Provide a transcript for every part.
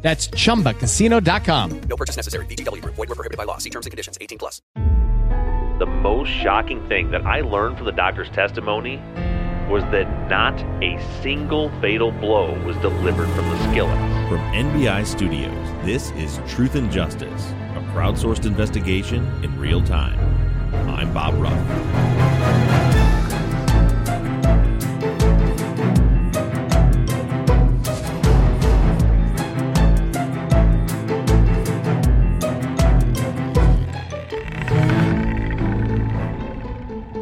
That's chumbacasino.com. No purchase necessary. VGW Group. Void were prohibited by law. See terms and conditions. 18 plus. The most shocking thing that I learned from the doctor's testimony was that not a single fatal blow was delivered from the skillet. From NBI Studios, this is Truth and Justice, a crowdsourced investigation in real time. I'm Bob Ruff.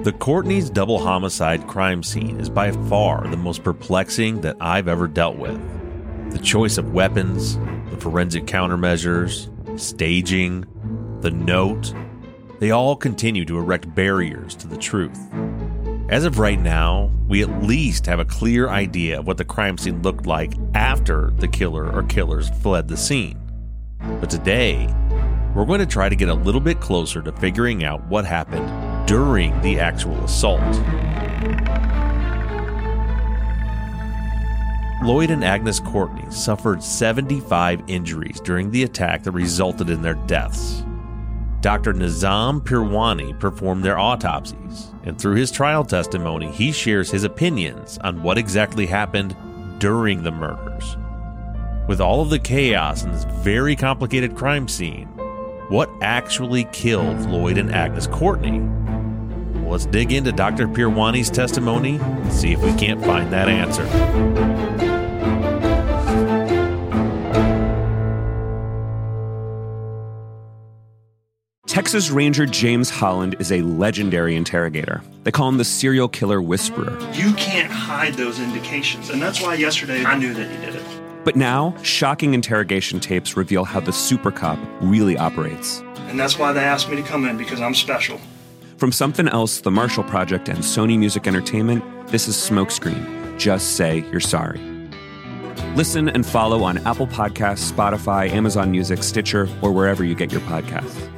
The Courtney's double homicide crime scene is by far the most perplexing that I've ever dealt with. The choice of weapons, the forensic countermeasures, staging, the note, they all continue to erect barriers to the truth. As of right now, we at least have a clear idea of what the crime scene looked like after the killer or killers fled the scene. But today, we're going to try to get a little bit closer to figuring out what happened during the actual assault. Lloyd and Agnes Courtney suffered 75 injuries during the attack that resulted in their deaths. Dr. Nizan Peerwani performed their autopsies, and through his trial testimony, he shares his opinions on what exactly happened during the murders. With all of the chaos in this very complicated crime scene, what actually killed Lloyd and Agnes Courtney? Well, let's dig into Dr. Peerwani's testimony and see if we can't find that answer. Texas Ranger James Holland is a legendary interrogator. They call him the serial killer whisperer. You can't hide those indications, and that's why yesterday I knew that he did it. But now, shocking interrogation tapes reveal how the super cop really operates. And that's why they asked me to come in because I'm special. From Something Else, The Marshall Project, and Sony Music Entertainment, this is Smokescreen. Just say you're sorry. Listen and follow on Apple Podcasts, Spotify, Amazon Music, Stitcher, or wherever you get your podcasts.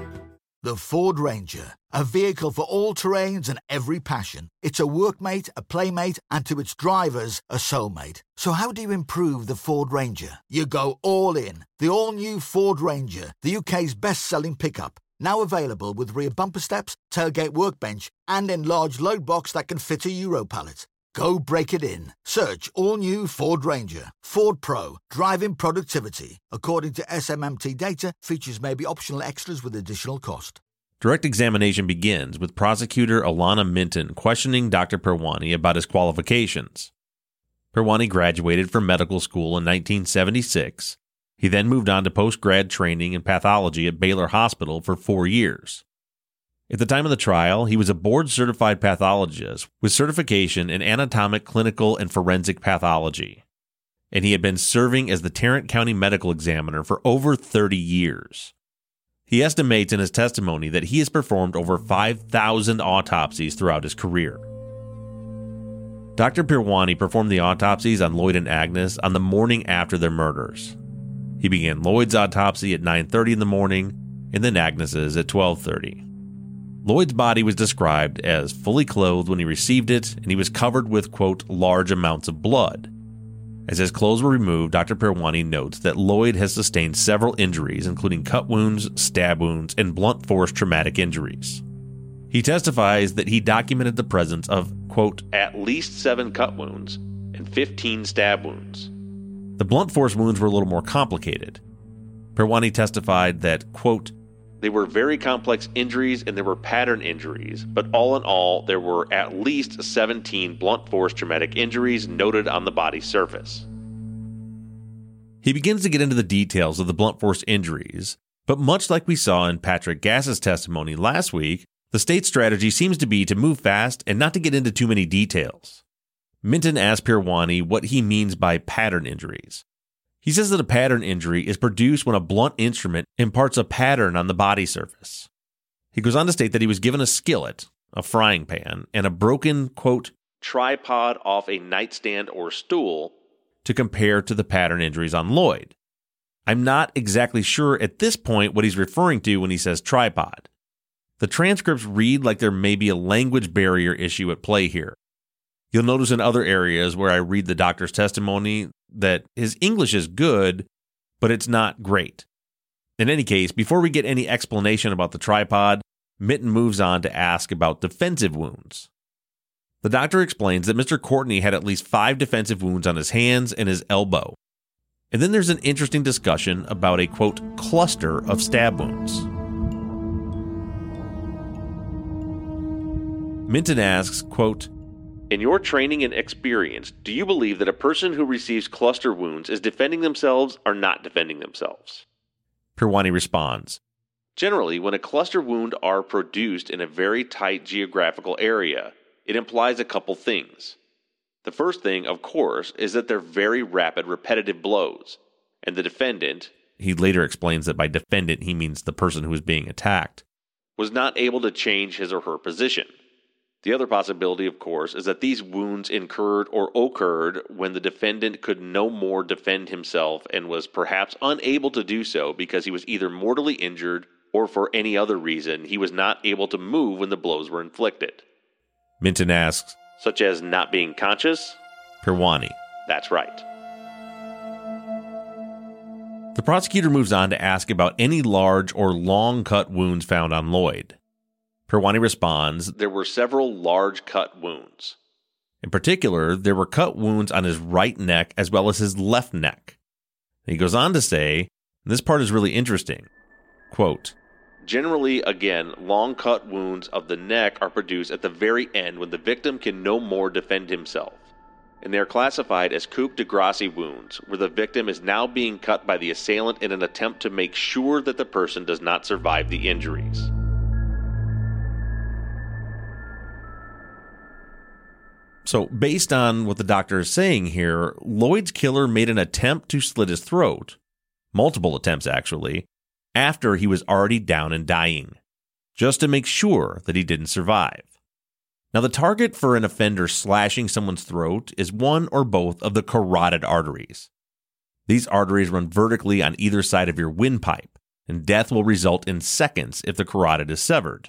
The Ford Ranger, a vehicle for all terrains and every passion. It's a workmate, a playmate, and to its drivers, a soulmate. So, how do you improve the Ford Ranger? You go all in. The all new Ford Ranger, the UK's best selling pickup. Now available with rear bumper steps, tailgate workbench, and enlarged load box that can fit a Euro pallet. Go break it in. Search all new Ford Ranger. Ford Pro, driving productivity. According to SMMT data, features may be optional extras with additional cost. Direct examination begins with prosecutor Alana Minton questioning Dr. Peerwani about his qualifications. Peerwani graduated from medical school in 1976. He then moved on to post grad training in pathology at Baylor Hospital for four years. At the time of the trial, he was a board certified pathologist with certification in anatomic, clinical, and forensic pathology. And he had been serving as the Tarrant County medical examiner for over 30 years. He estimates in his testimony that he has performed over 5,000 autopsies throughout his career. Dr. Peerwani performed the autopsies on Lloyd and Agnes on the morning after their murders. He began Lloyd's autopsy at 9:30 in the morning and then Agnes's at 12:30. Lloyd's body was described as fully clothed when he received it, and he was covered with, quote, large amounts of blood. As his clothes were removed, Dr. Peerwani notes that Lloyd has sustained several injuries, including cut wounds, stab wounds, and blunt force traumatic injuries. He testifies that he documented the presence of, quote, at least seven cut wounds and 15 stab wounds. The blunt force wounds were a little more complicated. Peerwani testified that, quote, they were very complex injuries and there were pattern injuries, but all in all, there were at least 17 blunt force traumatic injuries noted on the body surface. He begins to get into the details of the blunt force injuries, but much like we saw in Patrick Gass's testimony last week, the state's strategy seems to be to move fast and not to get into too many details. Minton asked Peerwani what he means by pattern injuries. He says that a pattern injury is produced when a blunt instrument imparts a pattern on the body surface. He goes on to state that he was given a skillet, a frying pan, and a broken, quote, tripod off a nightstand or stool to compare to the pattern injuries on Lloyd. I'm not exactly sure at this point what he's referring to when he says tripod. The transcripts read like there may be a language barrier issue at play here. You'll notice in other areas where I read the doctor's testimony that his English is good, but it's not great. In any case, before we get any explanation about the tripod, Minton moves on to ask about defensive wounds. The doctor explains that Mr. Courtney had at least five defensive wounds on his hands and his elbow. And then there's an interesting discussion about a quote, cluster of stab wounds. Minton asks, quote, In your training and experience, do you believe that a person who receives cluster wounds is defending themselves or not defending themselves? Peerwani responds, Generally, when a cluster wound are produced in a very tight geographical area, it implies a couple things. The first thing, of course, is that they're very rapid, repetitive blows, and the defendant, he later explains that by defendant he means the person who is being attacked, was not able to change his or her position. The other possibility, of course, is that these wounds incurred or occurred when the defendant could no more defend himself and was perhaps unable to do so because he was either mortally injured or for any other reason he was not able to move when the blows were inflicted. Minton asks, Such as not being conscious? Peerwani. That's right. The prosecutor moves on to ask about any large or long cut wounds found on Lloyd. Peerwani responds, There were several large cut wounds. In particular, there were cut wounds on his right neck as well as his left neck. he goes on to say, and this part is really interesting. Quote, Generally, again, long cut wounds of the neck are produced at the very end when the victim can no more defend himself. And they are classified as coup de grace wounds, where the victim is now being cut by the assailant in an attempt to make sure that the person does not survive the injuries. So, based on what the doctor is saying here, Lloyd's killer made an attempt to slit his throat, multiple attempts actually, after he was already down and dying, just to make sure that he didn't survive. Now, the target for an offender slashing someone's throat is one or both of the carotid arteries. These arteries run vertically on either side of your windpipe, and death will result in seconds if the carotid is severed.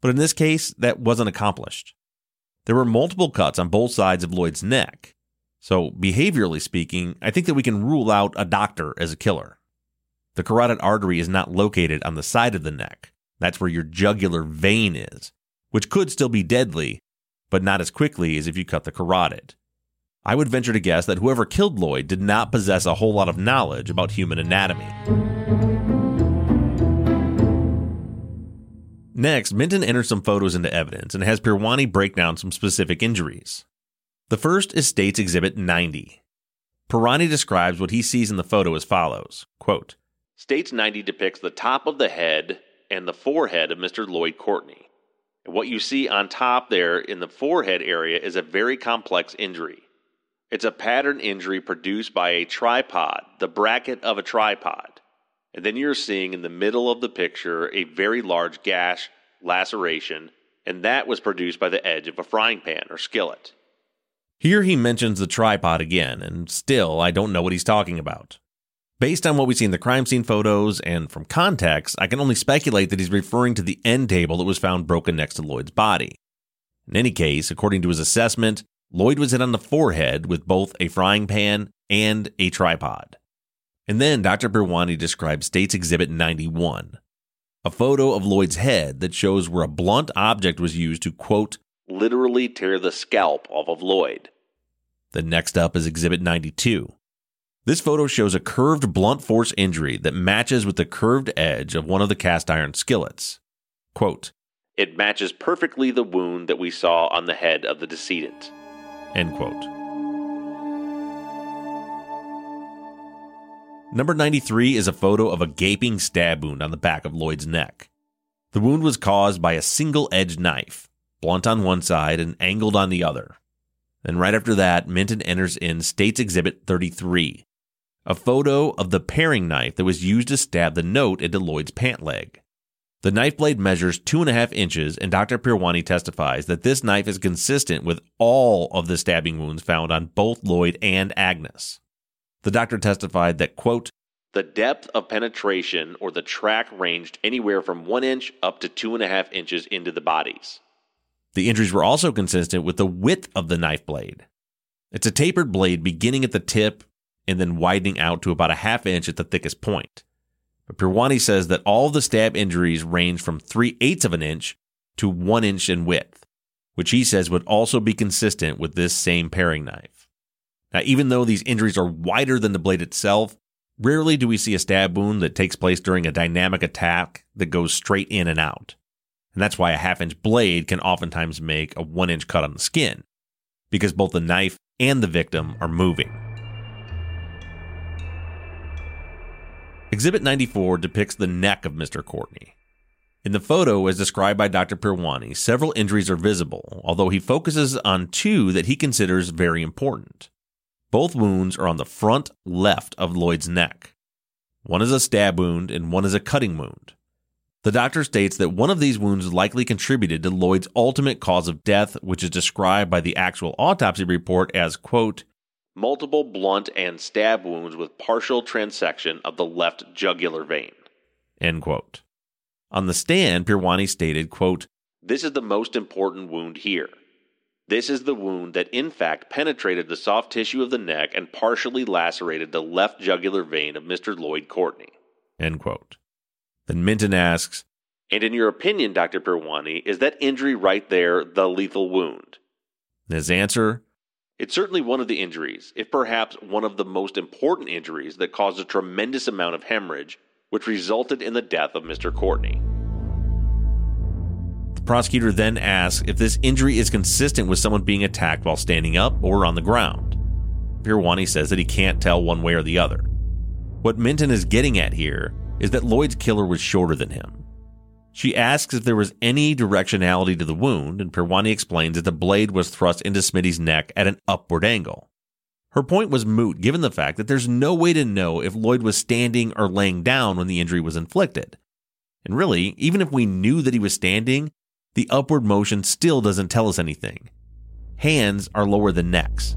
But in this case, that wasn't accomplished. There were multiple cuts on both sides of Lloyd's neck. So, behaviorally speaking, I think that we can rule out a doctor as a killer. The carotid artery is not located on the side of the neck. That's where your jugular vein is, which could still be deadly, but not as quickly as if you cut the carotid. I would venture to guess that whoever killed Lloyd did not possess a whole lot of knowledge about human anatomy. Next, Minton enters some photos into evidence and has Peerwani break down some specific injuries. The first is State's Exhibit 90. Peerwani describes what he sees in the photo as follows quote, States 90 depicts the top of the head and the forehead of Mr. Lloyd Courtney. And what you see on top there in the forehead area is a very complex injury. It's a pattern injury produced by a tripod, the bracket of a tripod. And then you're seeing in the middle of the picture a very large gash, laceration, and that was produced by the edge of a frying pan or skillet. Here he mentions the tripod again, and still I don't know what he's talking about. Based on what we see in the crime scene photos and from context, I can only speculate that he's referring to the end table that was found broken next to Lloyd's body. In any case, according to his assessment, Lloyd was hit on the forehead with both a frying pan and a tripod. And then Dr. Peerwani describes State's Exhibit 91, a photo of Lloyd's head that shows where a blunt object was used to, quote, literally tear the scalp off of Lloyd. The next up is Exhibit 92. This photo shows a curved blunt force injury that matches with the curved edge of one of the cast iron skillets. Quote, It matches perfectly the wound that we saw on the head of the decedent. End quote. Number 93 is a photo of a gaping stab wound on the back of Lloyd's neck. The wound was caused by a single edged knife, blunt on one side and angled on the other. And right after that, Minton enters in State's Exhibit 33, a photo of the paring knife that was used to stab the note into Lloyd's pant leg. The knife blade measures two and a half inches, and Dr. Peerwani testifies that this knife is consistent with all of the stabbing wounds found on both Lloyd and Agnes. The doctor testified that, quote, The depth of penetration or the track ranged anywhere from one inch up to two and a half inches into the bodies. the injuries were also consistent with the width of the knife blade. It's a tapered blade beginning at the tip and then widening out to about a half inch at the thickest point. But Peerwani says that all the stab injuries range from three eighths of an inch to one inch in width, which he says would also be consistent with this same paring knife. Now, even though these injuries are wider than the blade itself, rarely do we see a stab wound that takes place during a dynamic attack that goes straight in and out. And that's why a half inch blade can oftentimes make a one inch cut on the skin, because both the knife and the victim are moving. Exhibit 94 depicts the neck of Mr. Courtney. In the photo, as described by Dr. Peerwani, several injuries are visible, although he focuses on two that he considers very important. Both wounds are on the front left of Lloyd's neck. One is a stab wound and one is a cutting wound. The doctor states that one of these wounds likely contributed to Lloyd's ultimate cause of death, which is described by the actual autopsy report as, quote, Multiple blunt and stab wounds with partial transection of the left jugular vein. end quote. On the stand, Peerwani stated, quote, This is the most important wound here. This is the wound that in fact penetrated the soft tissue of the neck and partially lacerated the left jugular vein of Mr. Lloyd Courtney. end quote. Then Minton asks, And in your opinion, Dr. Peerwani, is that injury right there the lethal wound? his answer, It's certainly one of the injuries, if perhaps one of the most important injuries that caused a tremendous amount of hemorrhage, which resulted in the death of Mr. Courtney. The prosecutor then asks if this injury is consistent with someone being attacked while standing up or on the ground. Peerwani says that he can't tell one way or the other. What Minton is getting at here is that Lloyd's killer was shorter than him. She asks if there was any directionality to the wound, and Peerwani explains that the blade was thrust into Smitty's neck at an upward angle. Her point was moot given the fact that there's no way to know if Lloyd was standing or laying down when the injury was inflicted. And really, even if we knew that he was standing, the upward motion still doesn't tell us anything. Hands are lower than necks.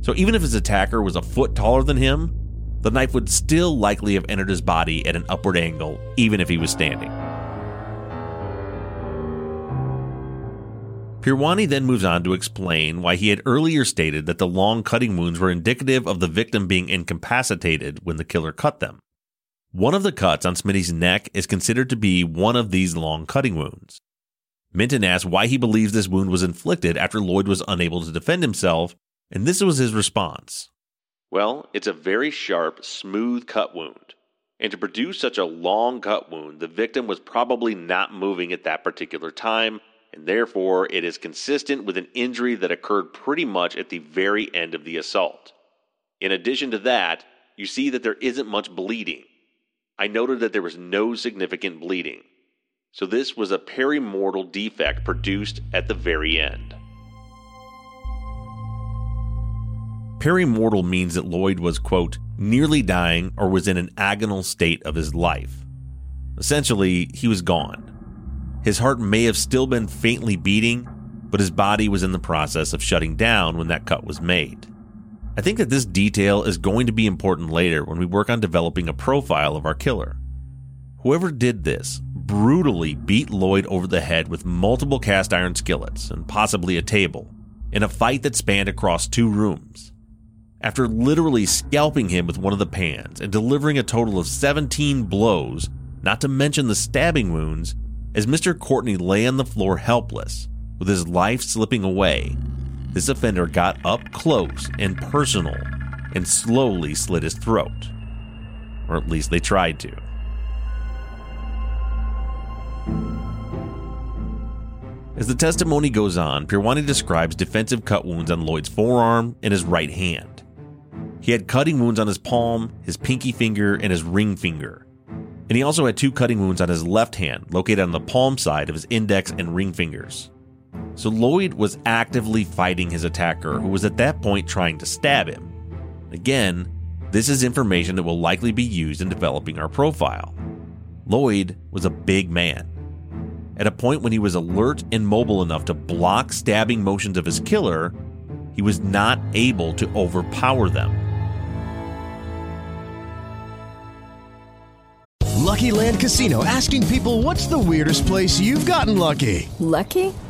So even if his attacker was a foot taller than him, the knife would still likely have entered his body at an upward angle, even if he was standing. Peerwani then moves on to explain why he had earlier stated that the long cutting wounds were indicative of the victim being incapacitated when the killer cut them. One of the cuts on Smitty's neck is considered to be one of these long cutting wounds. Minton asked why he believes this wound was inflicted after Lloyd was unable to defend himself, and this was his response. Well, it's a very sharp, smooth cut wound. And to produce such a long cut wound, the victim was probably not moving at that particular time, and therefore it is consistent with an injury that occurred pretty much at the very end of the assault. In addition to that, you see that there isn't much bleeding. I noted that there was no significant bleeding. So this was a perimortal defect produced at the very end. Perimortal means that Lloyd was, quote, nearly dying or was in an agonal state of his life. Essentially, he was gone. His heart may have still been faintly beating, but his body was in the process of shutting down when that cut was made. I think that this detail is going to be important later when we work on developing a profile of our killer. Whoever did this brutally beat Lloyd over the head with multiple cast iron skillets and possibly a table in a fight that spanned across two rooms. After literally scalping him with one of the pans and delivering a total of 17 blows, not to mention the stabbing wounds, as Mr. Courtney lay on the floor helpless, with his life slipping away, this offender got up close and personal and slowly slit his throat. Or at least they tried to. As the testimony goes on, Peerwani describes defensive cut wounds on Lloyd's forearm and his right hand. He had cutting wounds on his palm, his pinky finger, and his ring finger. And he also had two cutting wounds on his left hand, located on the palm side of his index and ring fingers. So Lloyd was actively fighting his attacker, who was at that point trying to stab him. Again, this is information that will likely be used in developing our profile. Lloyd was a big man, At a point when he was alert and mobile enough to block stabbing motions of his killer, he was not able to overpower them. Lucky Land Casino asking people what's the weirdest place you've gotten lucky? Lucky?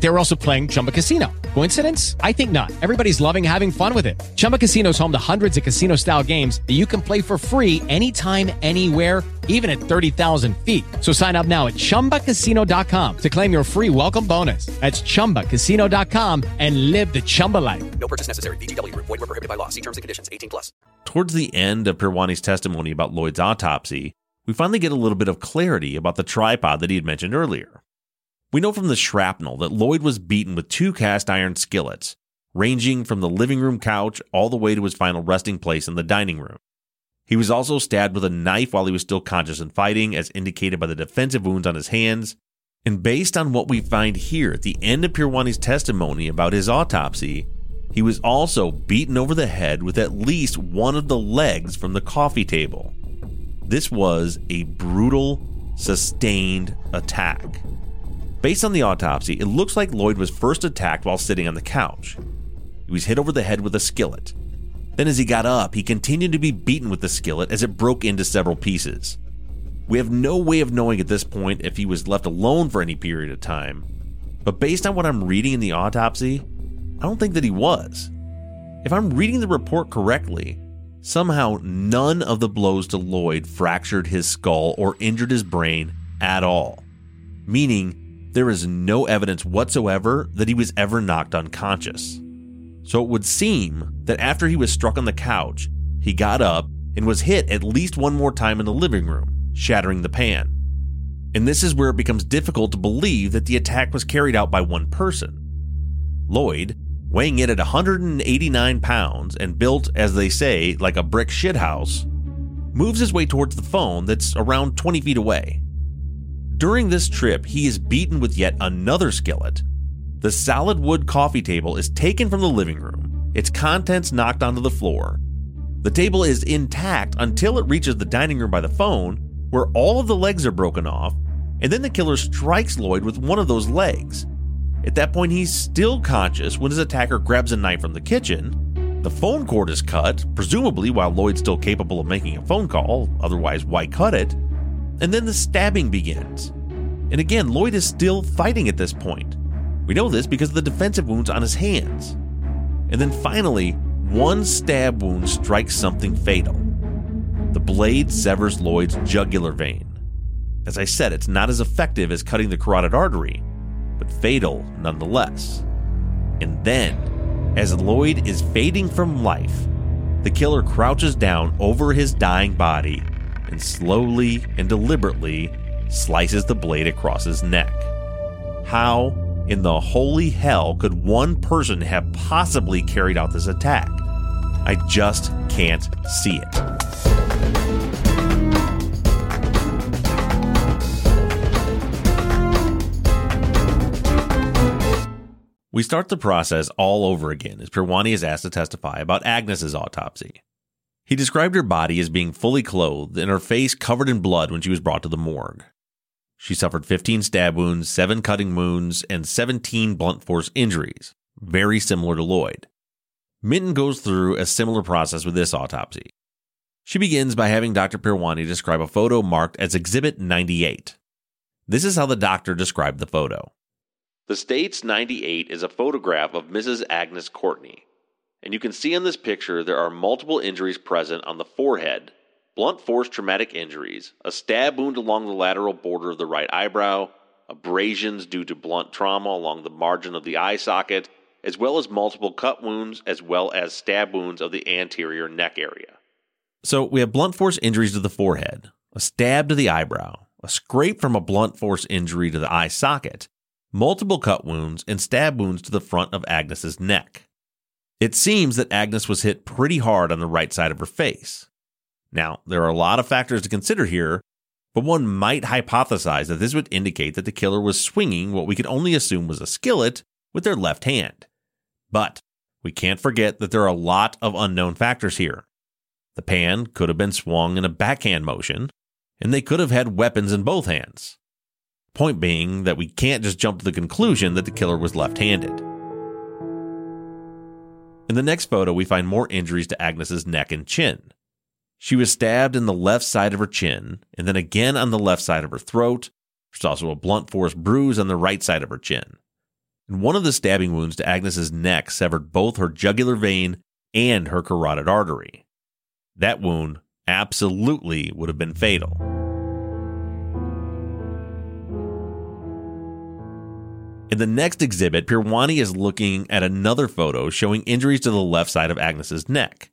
They were also playing Chumba Casino. Coincidence? I think not. Everybody's loving having fun with it. Chumba Casino is home to hundreds of casino-style games that you can play for free anytime, anywhere even at 30,000 feet. So sign up now at ChumbaCasino.com to claim your free welcome bonus. That's ChumbaCasino.com and live the Chumba life. No purchase necessary. VGW. Void were prohibited by law. See terms and conditions. 18 plus. Towards the end of Peerwani's testimony about Lloyd's autopsy, we finally get a little bit of clarity about the tripod that he had mentioned earlier. We know from the shrapnel that Lloyd was beaten with two cast iron skillets, ranging from the living room couch all the way to his final resting place in the dining room. He was also stabbed with a knife while he was still conscious and fighting, as indicated by the defensive wounds on his hands. And based on what we find here at the end of Peerwani's testimony about his autopsy, he was also beaten over the head with at least one of the legs from the coffee table. This was a brutal, sustained attack. Based on the autopsy, it looks like Lloyd was first attacked while sitting on the couch. He was hit over the head with a skillet. Then, as he got up, he continued to be beaten with the skillet as it broke into several pieces. We have no way of knowing at this point if he was left alone for any period of time, but based on what I'm reading in the autopsy, I don't think that he was. If I'm reading the report correctly, somehow none of the blows to Lloyd fractured his skull or injured his brain at all, meaning there is no evidence whatsoever that he was ever knocked unconscious. So it would seem that after he was struck on the couch, he got up and was hit at least one more time in the living room, shattering the pan. And this is where it becomes difficult to believe that the attack was carried out by one person. Lloyd, weighing in at 189 pounds and built, as they say, like a brick shithouse, moves his way towards the phone that's around 20 feet away. During this trip, he is beaten with yet another skillet the solid wood coffee table is taken from the living room, its contents knocked onto the floor. The table is intact until it reaches the dining room by the phone, where all of the legs are broken off, and then the killer strikes Lloyd with one of those legs. At that point, he's still conscious when his attacker grabs a knife from the kitchen. The phone cord is cut, presumably while Lloyd's still capable of making a phone call, otherwise, why cut it? And then the stabbing begins. And again, Lloyd is still fighting at this point. We know this because of the defensive wounds on his hands. And then finally, one stab wound strikes something fatal. The blade severs Lloyd's jugular vein. As I said, it's not as effective as cutting the carotid artery, but fatal nonetheless. And then, as Lloyd is fading from life, the killer crouches down over his dying body and slowly and deliberately slices the blade across his neck. How in the holy hell could one person have possibly carried out this attack? I just can't see it. We start the process all over again as Peerwani is asked to testify about Agnes's autopsy. He described her body as being fully clothed and her face covered in blood when she was brought to the morgue. She suffered 15 stab wounds, 7 cutting wounds, and 17 blunt force injuries, very similar to Lloyd. Minton goes through a similar process with this autopsy. She begins by having Dr. Peerwani describe a photo marked as Exhibit 98. This is how the doctor described the photo. The States 98 is a photograph of Mrs. Agnes Courtney, and you can see in this picture there are multiple injuries present on the forehead, blunt force traumatic injuries, a stab wound along the lateral border of the right eyebrow, abrasions due to blunt trauma along the margin of the eye socket, as well as multiple cut wounds, as well as stab wounds of the anterior neck area. So we have blunt force injuries to the forehead, a stab to the eyebrow, a scrape from a blunt force injury to the eye socket, multiple cut wounds, and stab wounds to the front of Agnes's neck. It seems that Agnes was hit pretty hard on the right side of her face. Now, there are a lot of factors to consider here, but one might hypothesize that this would indicate that the killer was swinging what we could only assume was a skillet with their left hand. But we can't forget that there are a lot of unknown factors here. The pan could have been swung in a backhand motion, and they could have had weapons in both hands. Point being that we can't just jump to the conclusion that the killer was left handed. In the next photo, we find more injuries to Agnes's neck and chin. She was stabbed in the left side of her chin, and then again on the left side of her throat. There's also a blunt force bruise on the right side of her chin. And one of the stabbing wounds to Agnes's neck severed both her jugular vein and her carotid artery. That wound absolutely would have been fatal. In the next exhibit, Peerwani is looking at another photo showing injuries to the left side of Agnes's neck.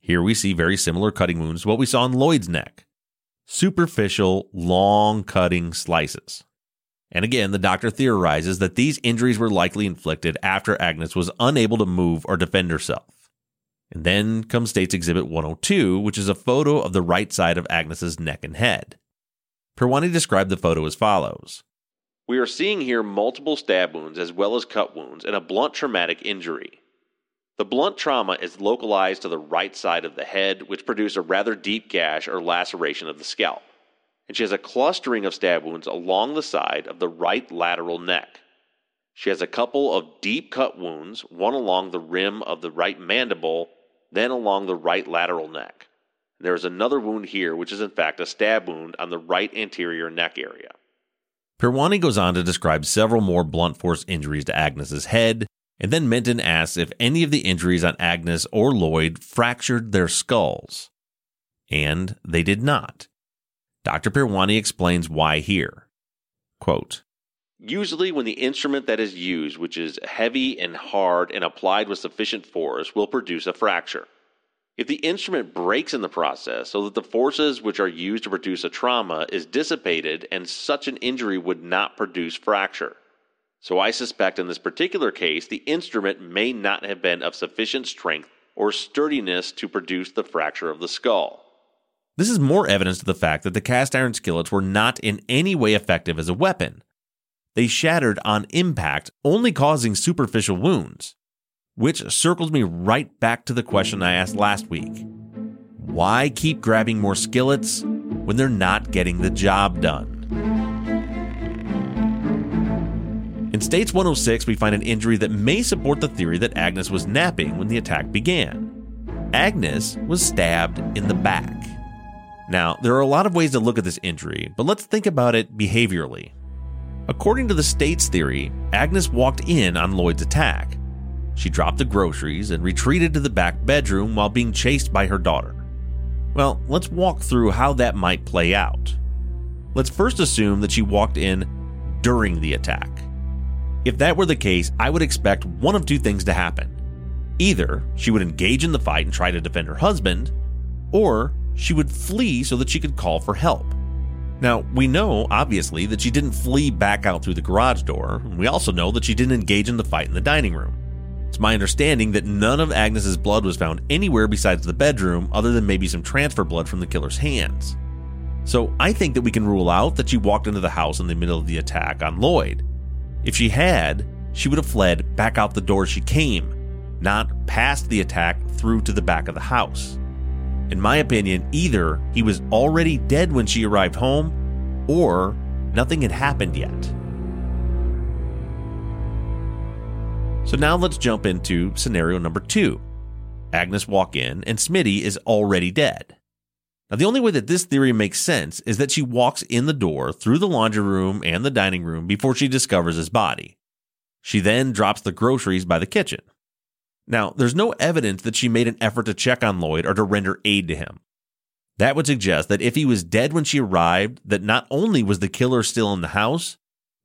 Here we see very similar cutting wounds to what we saw in Lloyd's neck. Superficial, long cutting slices. And again, the doctor theorizes that these injuries were likely inflicted after Agnes was unable to move or defend herself. And then comes State's Exhibit 102, which is a photo of the right side of Agnes's neck and head. Peerwani described the photo as follows. We are seeing here multiple stab wounds as well as cut wounds and a blunt traumatic injury. The blunt trauma is localized to the right side of the head, which produced a rather deep gash or laceration of the scalp. And she has a clustering of stab wounds along the side of the right lateral neck. She has a couple of deep cut wounds, one along the rim of the right mandible then along the right lateral neck. There is another wound here, which is in fact a stab wound on the right anterior neck area. Peerwani goes on to describe several more blunt force injuries to Agnes's head, and then Minton asks if any of the injuries on Agnes or Lloyd fractured their skulls. And they did not. Dr. Peerwani explains why here. Quote, Usually, when the instrument that is used, which is heavy and hard and applied with sufficient force, will produce a fracture. If the instrument breaks in the process so that the forces which are used to produce a trauma is dissipated and such an injury would not produce fracture. So I suspect in this particular case the instrument may not have been of sufficient strength or sturdiness to produce the fracture of the skull. This is more evidence to the fact that the cast iron skillets were not in any way effective as a weapon. They shattered on impact, only causing superficial wounds. Which circles me right back to the question I asked last week Why keep grabbing more skillets when they're not getting the job done? In States 106, we find an injury that may support the theory that Agnes was napping when the attack began. Agnes was stabbed in the back. Now, there are a lot of ways to look at this injury, but let's think about it behaviorally. According to the state's theory, Agnes walked in on Lloyd's attack. She dropped the groceries and retreated to the back bedroom while being chased by her daughter. Well, let's walk through how that might play out. Let's first assume that she walked in during the attack. If that were the case, I would expect one of two things to happen. Either she would engage in the fight and try to defend her husband, or she would flee so that she could call for help. Now, we know, obviously, that she didn't flee back out through the garage door, and we also know that she didn't engage in the fight in the dining room. It's my understanding that none of Agnes's blood was found anywhere besides the bedroom other than maybe some transfer blood from the killer's hands. So I think that we can rule out that she walked into the house in the middle of the attack on Lloyd. If she had, she would have fled back out the door she came, not past the attack through to the back of the house. In my opinion, either he was already dead when she arrived home, or nothing had happened yet. So now let's jump into scenario number two. Agnes walk in and Smitty is already dead. Now the only way that this theory makes sense is that she walks in the door through the laundry room and the dining room before she discovers his body. She then drops the groceries by the kitchen. Now, there's no evidence that she made an effort to check on Lloyd or to render aid to him. That would suggest that if he was dead when she arrived, that not only was the killer still in the house,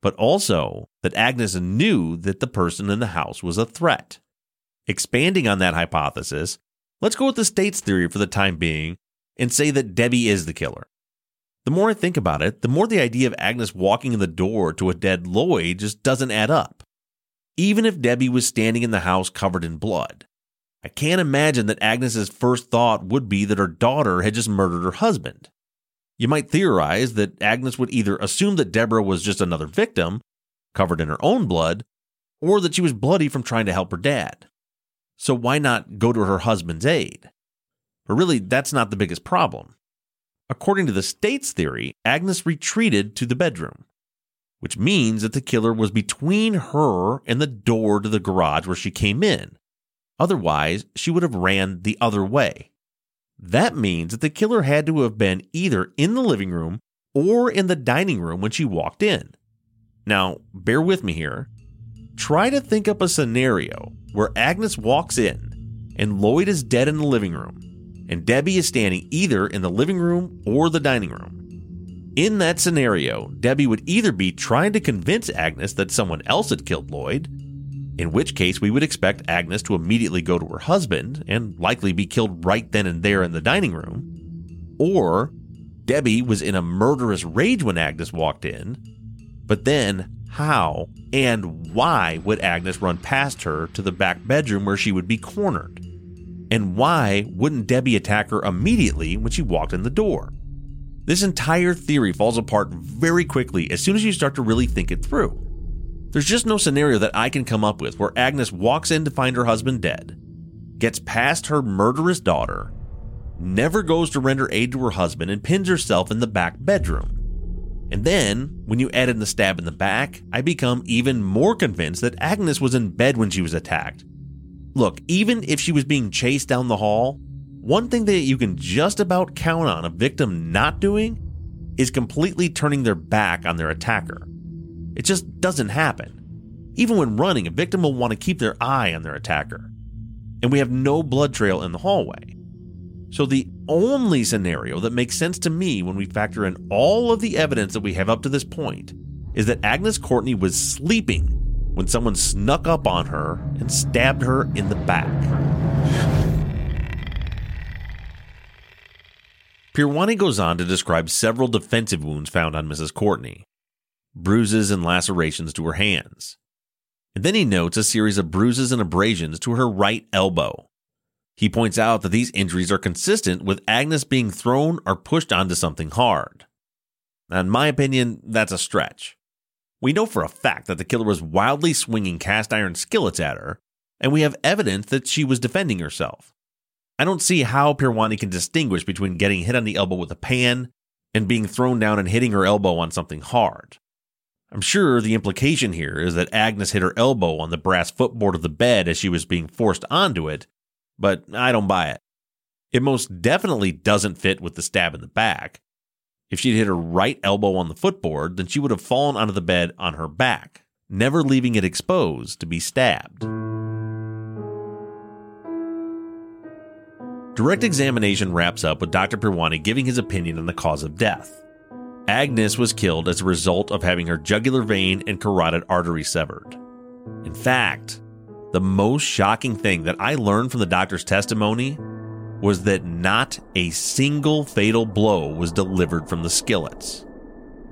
but also that Agnes knew that the person in the house was a threat. Expanding on that hypothesis, Let's go with the state's theory for the time being and say that Debbie is the killer. The more I think about it, the more the idea of Agnes walking in the door to a dead Lloyd just doesn't add up. Even if Debbie was standing in the house covered in blood, I can't imagine that Agnes's first thought would be that her daughter had just murdered her husband. You might theorize that Agnes would either assume that Deborah was just another victim, covered in her own blood, or that she was bloody from trying to help her dad. So why not go to her husband's aid? But really, that's not the biggest problem. According to the state's theory, Agnes retreated to the bedroom, which means that the killer was between her and the door to the garage where she came in. Otherwise, she would have ran the other way. That means that the killer had to have been either in the living room or in the dining room when she walked in. Now, bear with me here. Try to think up a scenario where Agnes walks in and Lloyd is dead in the living room, and Debbie is standing either in the living room or the dining room. In that scenario, Debbie would either be trying to convince Agnes that someone else had killed Lloyd, in which case we would expect Agnes to immediately go to her husband and likely be killed right then and there in the dining room, or Debbie was in a murderous rage when Agnes walked in, but then how and why would Agnes run past her to the back bedroom where she would be cornered? And why wouldn't Debbie attack her immediately when she walked in the door? This entire theory falls apart very quickly as soon as you start to really think it through. There's just no scenario that I can come up with where Agnes walks in to find her husband dead, gets past her murderous daughter, never goes to render aid to her husband, and pins herself in the back bedroom. And then, when you add in the stab in the back, I become even more convinced that Agnes was in bed when she was attacked. Look, even if she was being chased down the hall, one thing that you can just about count on a victim not doing is completely turning their back on their attacker. It just doesn't happen. Even when running, a victim will want to keep their eye on their attacker. And we have no blood trail in the hallway. So the only scenario that makes sense to me when we factor in all of the evidence that we have up to this point is that Agnes Courtney was sleeping when someone snuck up on her and stabbed her in the back. Peerwani goes on to describe several defensive wounds found on Mrs. Courtney bruises and lacerations to her hands. And then he notes a series of bruises and abrasions to her right elbow. He points out that these injuries are consistent with Agnes being thrown or pushed onto something hard. Now, in my opinion, that's a stretch. We know for a fact that the killer was wildly swinging cast iron skillets at her, and we have evidence that she was defending herself. I don't see how Peerwani can distinguish between getting hit on the elbow with a pan and being thrown down and hitting her elbow on something hard. I'm sure the implication here is that Agnes hit her elbow on the brass footboard of the bed as she was being forced onto it, but I don't buy it. It most definitely doesn't fit with the stab in the back. If she'd hit her right elbow on the footboard, then she would have fallen onto the bed on her back, never leaving it exposed to be stabbed. Direct examination wraps up with Dr. Peerwani giving his opinion on the cause of death. Agnes was killed as a result of having her jugular vein and carotid artery severed. In fact, the most shocking thing that I learned from the doctor's testimony was that not a single fatal blow was delivered from the skillets.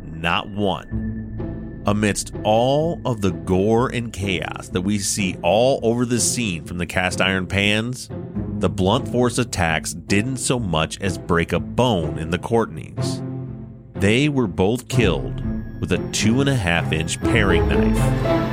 Not one. Amidst all of the gore and chaos that we see all over the scene from the cast iron pans, the blunt force attacks didn't so much as break a bone in the Courtneys. They were both killed with a two and a half inch paring knife.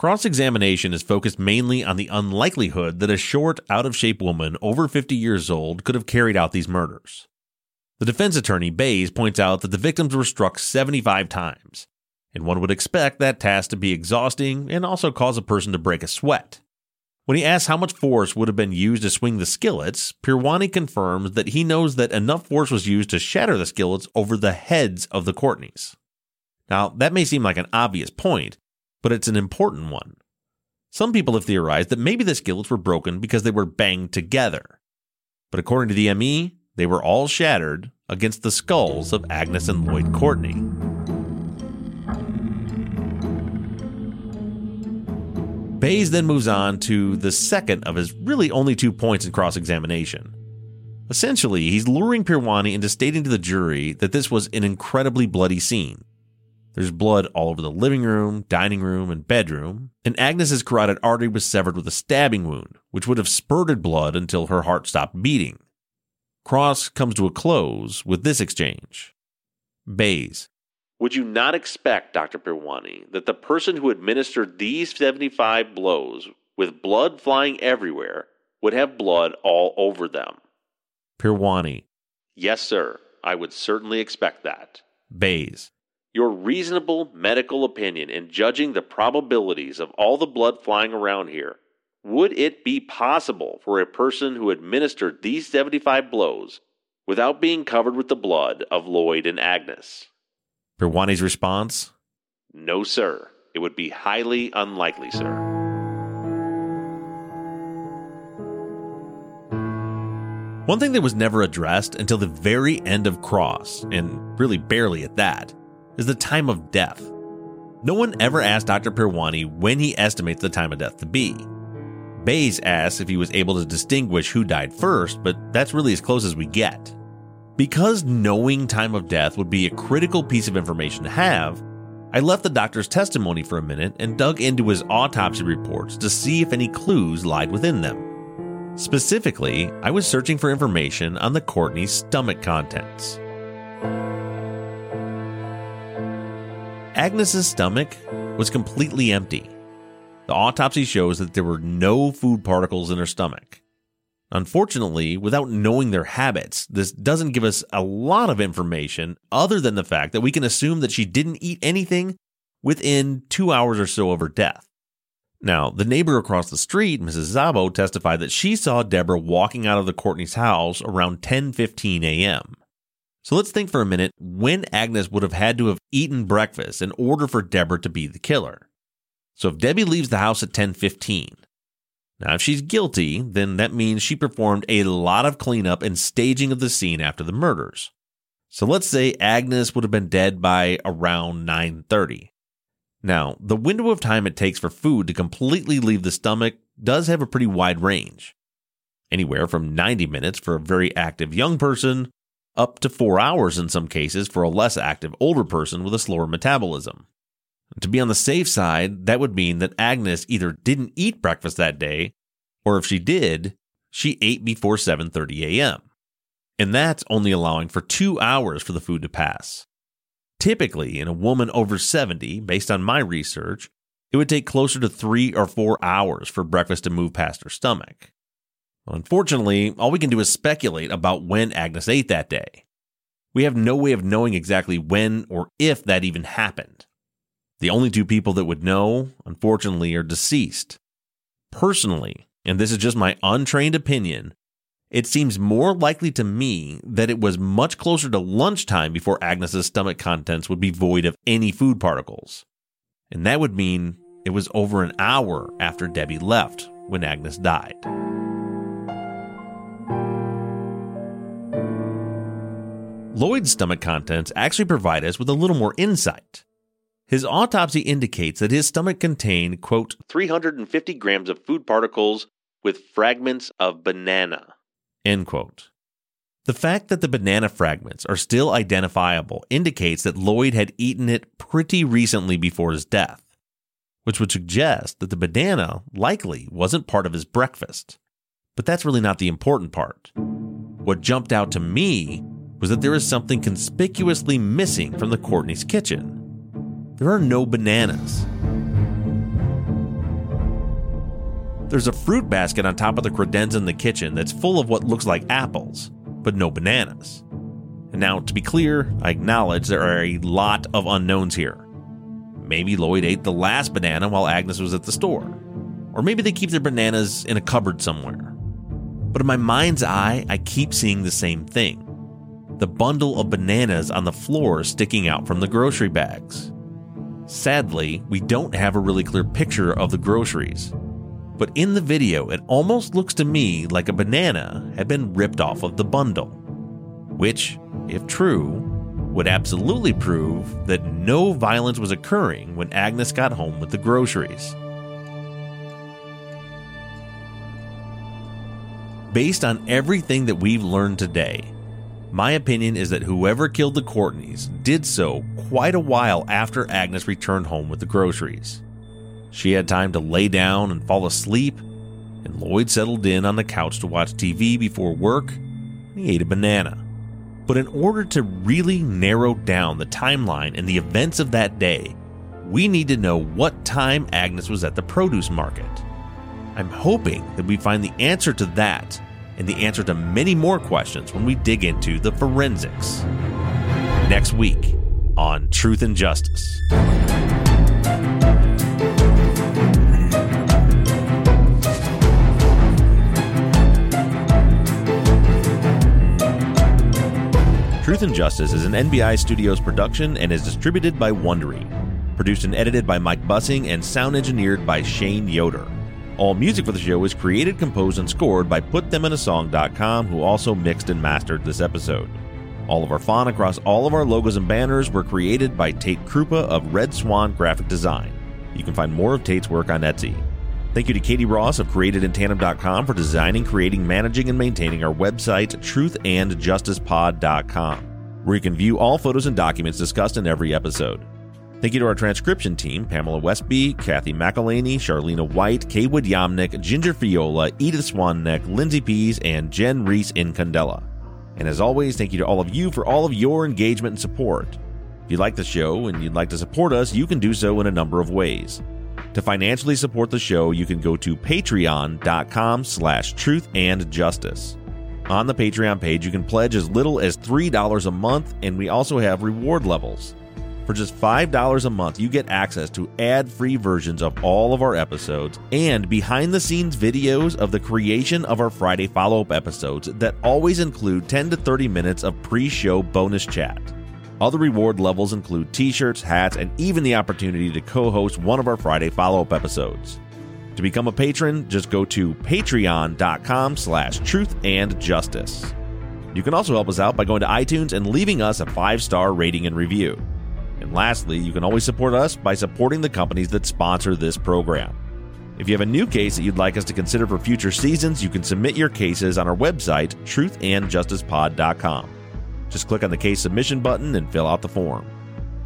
Cross examination is focused mainly on the unlikelihood that a short, out of shape woman over 50 years old could have carried out these murders. The defense attorney, Bays, points out that the victims were struck 75 times, and one would expect that task to be exhausting and also cause a person to break a sweat. When he asks how much force would have been used to swing the skillets, Peerwani confirms that he knows that enough force was used to shatter the skillets over the heads of the Courtneys. Now, that may seem like an obvious point, but it's an important one. Some people have theorized that maybe the skillets were broken because they were banged together. But according to the ME, they were all shattered against the skulls of Agnes and Lloyd Courtney. Bays then moves on to the second of his really only two points in cross examination. Essentially, he's luring Peerwani into stating to the jury that this was an incredibly bloody scene. There's blood all over the living room, dining room, and bedroom, and Agnes's carotid artery was severed with a stabbing wound, which would have spurted blood until her heart stopped beating. Cross comes to a close with this exchange. Bays, Would you not expect, Dr. Peerwani, that the person who administered these 75 blows with blood flying everywhere would have blood all over them? Peerwani, Yes, sir. I would certainly expect that. Bays, Your reasonable medical opinion in judging the probabilities of all the blood flying around here, would it be possible for a person who administered these 75 blows without being covered with the blood of Lloyd and Agnes? Peerwani's response, No, sir. It would be highly unlikely, sir. One thing that was never addressed until the very end of Cross, and really barely at that, is the time of death. No one ever asked Dr. Peerwani when he estimates the time of death to be. Bayes asks if he was able to distinguish who died first, but that's really as close as we get. Because knowing time of death would be a critical piece of information to have, I left the doctor's testimony for a minute and dug into his autopsy reports to see if any clues lied within them. Specifically, I was searching for information on the Courtney's stomach contents. Agnes's stomach was completely empty. The autopsy shows that there were no food particles in her stomach. Unfortunately, without knowing their habits, this doesn't give us a lot of information other than the fact that we can assume that she didn't eat anything within two hours or so of her death. Now, the neighbor across the street, Mrs. Zabo, testified that she saw Deborah walking out of the Courtney's house around 10:15 a.m. So let's think for a minute when Agnes would have had to have eaten breakfast in order for Deborah to be the killer. So if Debbie leaves the house at 10:15, now if she's guilty, then that means she performed a lot of cleanup and staging of the scene after the murders. So let's say Agnes would have been dead by around 9:30. Now, the window of time it takes for food to completely leave the stomach does have a pretty wide range. Anywhere from 90 minutes for a very active young person up to 4 hours in some cases for a less active older person with a slower metabolism. To be on the safe side, that would mean that Agnes either didn't eat breakfast that day, or if she did, she ate before 7:30 a.m. And that's only allowing for 2 hours for the food to pass. Typically, in a woman over 70, based on my research, it would take closer to 3 or 4 hours for breakfast to move past her stomach. Unfortunately, all we can do is speculate about when Agnes ate that day. We have no way of knowing exactly when or if that even happened. The only two people that would know, unfortunately, are deceased. Personally, and this is just my untrained opinion, it seems more likely to me that it was much closer to lunchtime before Agnes's stomach contents would be void of any food particles. And that would mean it was over an hour after Debbie left when Agnes died. Lloyd's stomach contents actually provide us with a little more insight. His autopsy indicates that his stomach contained, quote, 350 grams of food particles with fragments of banana. End quote. The fact that the banana fragments are still identifiable indicates that Lloyd had eaten it pretty recently before his death, which would suggest that the banana likely wasn't part of his breakfast. But that's really not the important part. What jumped out to me was that there is something conspicuously missing from the Courtney's kitchen. There are no bananas. There's a fruit basket on top of the credenza in the kitchen that's full of what looks like apples, but no bananas. And now, to be clear, I acknowledge there are a lot of unknowns here. Maybe Lloyd ate the last banana while Agnes was at the store. Or maybe they keep their bananas in a cupboard somewhere. But in my mind's eye, I keep seeing the same thing the bundle of bananas on the floor sticking out from the grocery bags. Sadly, we don't have a really clear picture of the groceries. But in the video, it almost looks to me like a banana had been ripped off of the bundle. Which, if true, would absolutely prove that no violence was occurring when Agnes got home with the groceries. Based on everything that we've learned today, my opinion is that whoever killed the Courtneys did so quite a while after Agnes returned home with the groceries. She had time to lay down and fall asleep, and Lloyd settled in on the couch to watch TV before work. He ate a banana. But in order to really narrow down the timeline and the events of that day, we need to know what time Agnes was at the produce market. I'm hoping that we find the answer to that and the answer to many more questions when we dig into the forensics. Next week on Truth and Justice. Truth and Justice is an NBI Studios production and is distributed by Wondery. Produced and edited by Mike Bussing and sound engineered by Shane Yoder. All music for the show is created, composed, and scored by PutThemInASong.com, who also mixed and mastered this episode. All of our font across all of our logos and banners were created by Tate Krupa of Red Swan Graphic Design. You can find more of Tate's work on Etsy. Thank you to Katie Ross of CreatedInTandem.com for designing, creating, managing, and maintaining our website, truthandjusticepod.com, where you can view all photos and documents discussed in every episode. Thank you to our transcription team Pamela Westby, Kathy McElhaney, Charlena White, Kaywood Yamnick, Ginger Fiola, Edith Swanneck, Lindsay Pease, and Jen Reese in Candela. And as always, thank you to all of you for all of your engagement and support. If you like the show and you'd like to support us, you can do so in a number of ways. To financially support the show, you can go to patreon.com slash truth and justice. On the Patreon page, you can pledge as little as $3 a month, and we also have reward levels. For just $5 a month, you get access to ad free versions of all of our episodes and behind the scenes videos of the creation of our Friday follow up episodes that always include 10 to 30 minutes of pre show bonus chat. Other reward levels include t-shirts, hats, and even the opportunity to co-host one of our Friday follow-up episodes. To become a patron, just go to patreon.com slash truth and justice. You can also help us out by going to iTunes and leaving us a five-star rating and review. And lastly, you can always support us by supporting the companies that sponsor this program. If you have a new case that you'd like us to consider for future seasons, you can submit your cases on our website, truthandjusticepod.com. Just click on the case submission button and fill out the form.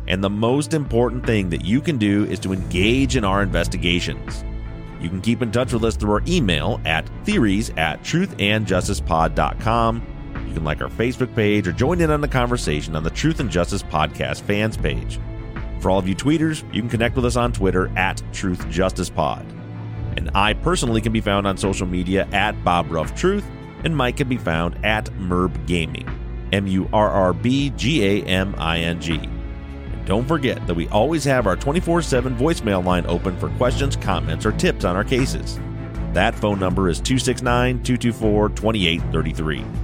And the most important thing that you can do is to engage in our investigations. You can keep in touch with us through our email at theories at truthandjusticepod.com. You can like our Facebook page or join in on the conversation on the Truth and Justice Podcast fans page. For all of you tweeters, you can connect with us on Twitter at Truth Justice Pod. And I personally can be found on social media at Bob Ruff Truth, and Mike can be found at Murb Gaming. M U R R B G A M I N G. And don't forget that we always have our 24 7 voicemail line open for questions, comments, or tips on our cases. That phone number is 269 224 2833.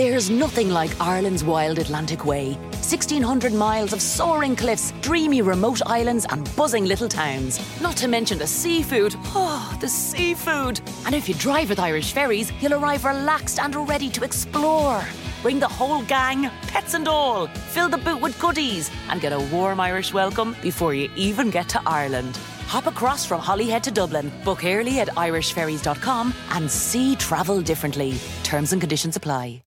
There's nothing like Ireland's wild Atlantic Way. 1,600 miles of soaring cliffs, dreamy remote islands, and buzzing little towns. Not to mention the seafood. Oh, the seafood. And if you drive with Irish ferries, you'll arrive relaxed and ready to explore. Bring the whole gang, pets and all. Fill the boot with goodies and get a warm Irish welcome before you even get to Ireland. Hop across from Holyhead to Dublin. Book early at irishferries.com and see travel differently. Terms and conditions apply.